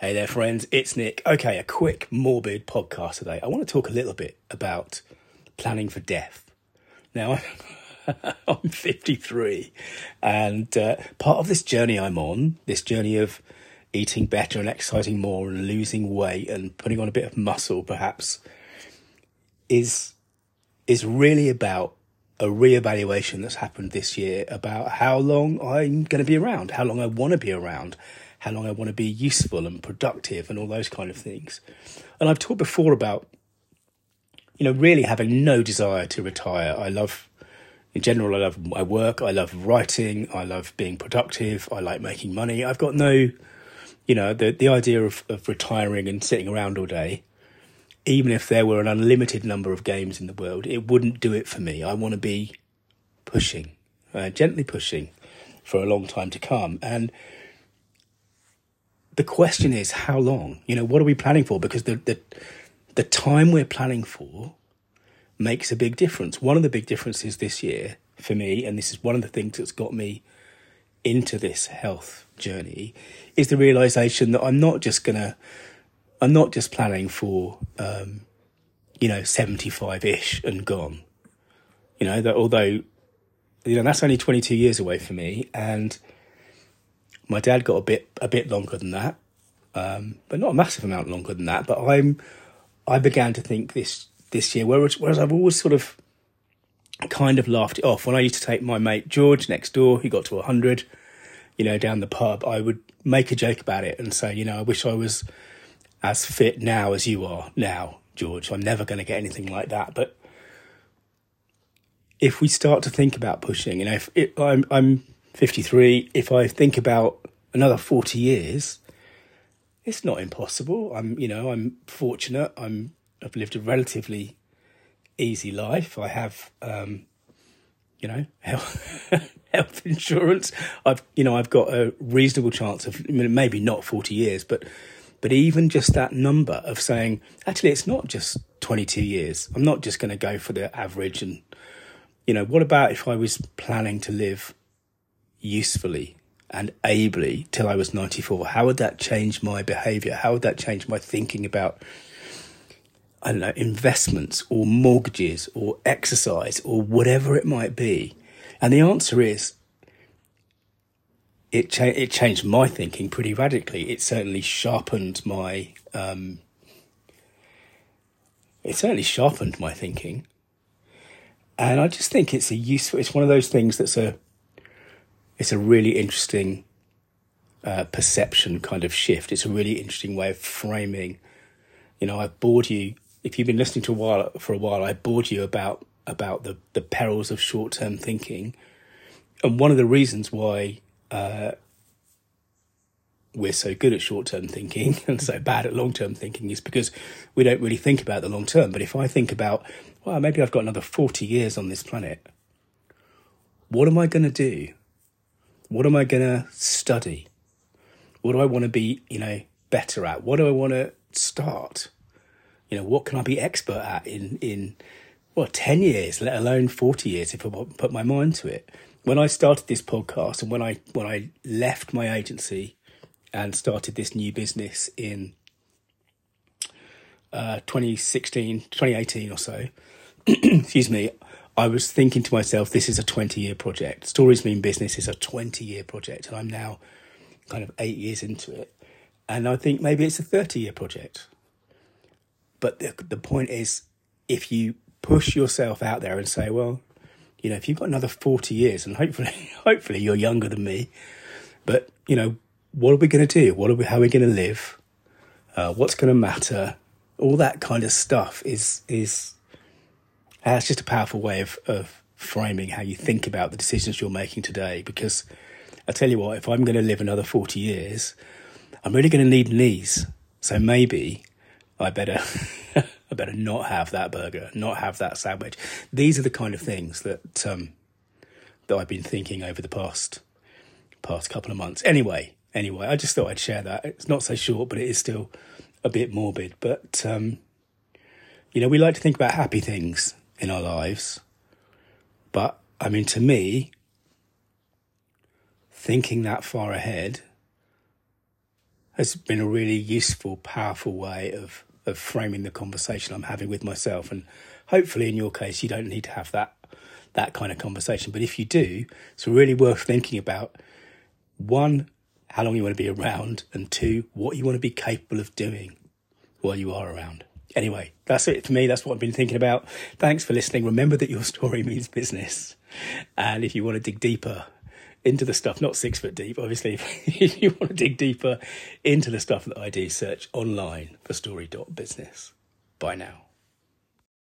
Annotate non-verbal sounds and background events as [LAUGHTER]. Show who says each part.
Speaker 1: Hey there, friends. It's Nick. Okay, a quick morbid podcast today. I want to talk a little bit about planning for death. Now, [LAUGHS] I'm 53, and uh, part of this journey I'm on, this journey of eating better and exercising more and losing weight and putting on a bit of muscle, perhaps, is is really about a reevaluation that's happened this year about how long I'm going to be around, how long I want to be around, how long I want to be useful and productive, and all those kind of things. And I've talked before about, you know, really having no desire to retire. I love, in general, I love my work. I love writing. I love being productive. I like making money. I've got no, you know, the the idea of, of retiring and sitting around all day even if there were an unlimited number of games in the world, it wouldn't do it for me. I want to be pushing, uh, gently pushing for a long time to come. And the question is, how long? You know, what are we planning for? Because the, the, the time we're planning for makes a big difference. One of the big differences this year for me, and this is one of the things that's got me into this health journey, is the realization that I'm not just to I'm not just planning for, um, you know, 75 ish and gone. You know, that although, you know, that's only 22 years away for me. And my dad got a bit, a bit longer than that. Um, but not a massive amount longer than that. But I'm, I began to think this, this year, whereas, whereas I've always sort of kind of laughed it off. When I used to take my mate George next door, he got to 100, you know, down the pub, I would make a joke about it and say, you know, I wish I was, as fit now as you are now, George. I'm never going to get anything like that. But if we start to think about pushing, you know, if it, I'm I'm 53, if I think about another 40 years, it's not impossible. I'm, you know, I'm fortunate. I'm I've lived a relatively easy life. I have, um, you know, [LAUGHS] health, health insurance. I've, you know, I've got a reasonable chance of maybe not 40 years, but but even just that number of saying, actually, it's not just 22 years. I'm not just going to go for the average. And, you know, what about if I was planning to live usefully and ably till I was 94? How would that change my behavior? How would that change my thinking about, I don't know, investments or mortgages or exercise or whatever it might be? And the answer is it cha- it changed my thinking pretty radically. It certainly sharpened my um, it certainly sharpened my thinking, and I just think it's a useful. It's one of those things that's a it's a really interesting uh, perception kind of shift. It's a really interesting way of framing. You know, I've bored you if you've been listening to a while for a while. I bored you about about the the perils of short term thinking, and one of the reasons why uh, we're so good at short term thinking [LAUGHS] and so bad at long term thinking is because we don't really think about the long term. But if I think about, well, maybe I've got another 40 years on this planet, what am I going to do? What am I going to study? What do I want to be, you know, better at? What do I want to start? You know, what can I be expert at in, in, well, 10 years, let alone 40 years if I put my mind to it? when I started this podcast and when I when I left my agency and started this new business in uh, 2016, 2018 or so, [CLEARS THROAT] excuse me, I was thinking to myself, this is a 20 year project. Stories Mean Business is a 20 year project, and I'm now kind of eight years into it. And I think maybe it's a 30 year project. But the, the point is, if you push yourself out there and say, well, you know, if you've got another 40 years and hopefully, [LAUGHS] hopefully you're younger than me, but you know, what are we going to do? What are we, how are we going to live? Uh, what's going to matter? All that kind of stuff is, is, uh, it's just a powerful way of, of framing how you think about the decisions you're making today. Because I tell you what, if I'm going to live another 40 years, I'm really going to need knees. So maybe I better [LAUGHS] I better not have that burger, not have that sandwich. These are the kind of things that um, that I've been thinking over the past past couple of months. Anyway, anyway, I just thought I'd share that. It's not so short, but it is still a bit morbid. But um, you know, we like to think about happy things in our lives, but I mean, to me, thinking that far ahead has been a really useful, powerful way of of framing the conversation I'm having with myself. And hopefully, in your case, you don't need to have that that kind of conversation. But if you do, it's really worth thinking about one, how long you want to be around, and two, what you want to be capable of doing while you are around. Anyway, that's it for me. That's what I've been thinking about. Thanks for listening. Remember that your [LAUGHS] story means business. And if you want to dig deeper into the stuff, not six foot deep, obviously, [LAUGHS] if you want to dig deeper into the stuff that I do, search online for story.business. Bye now.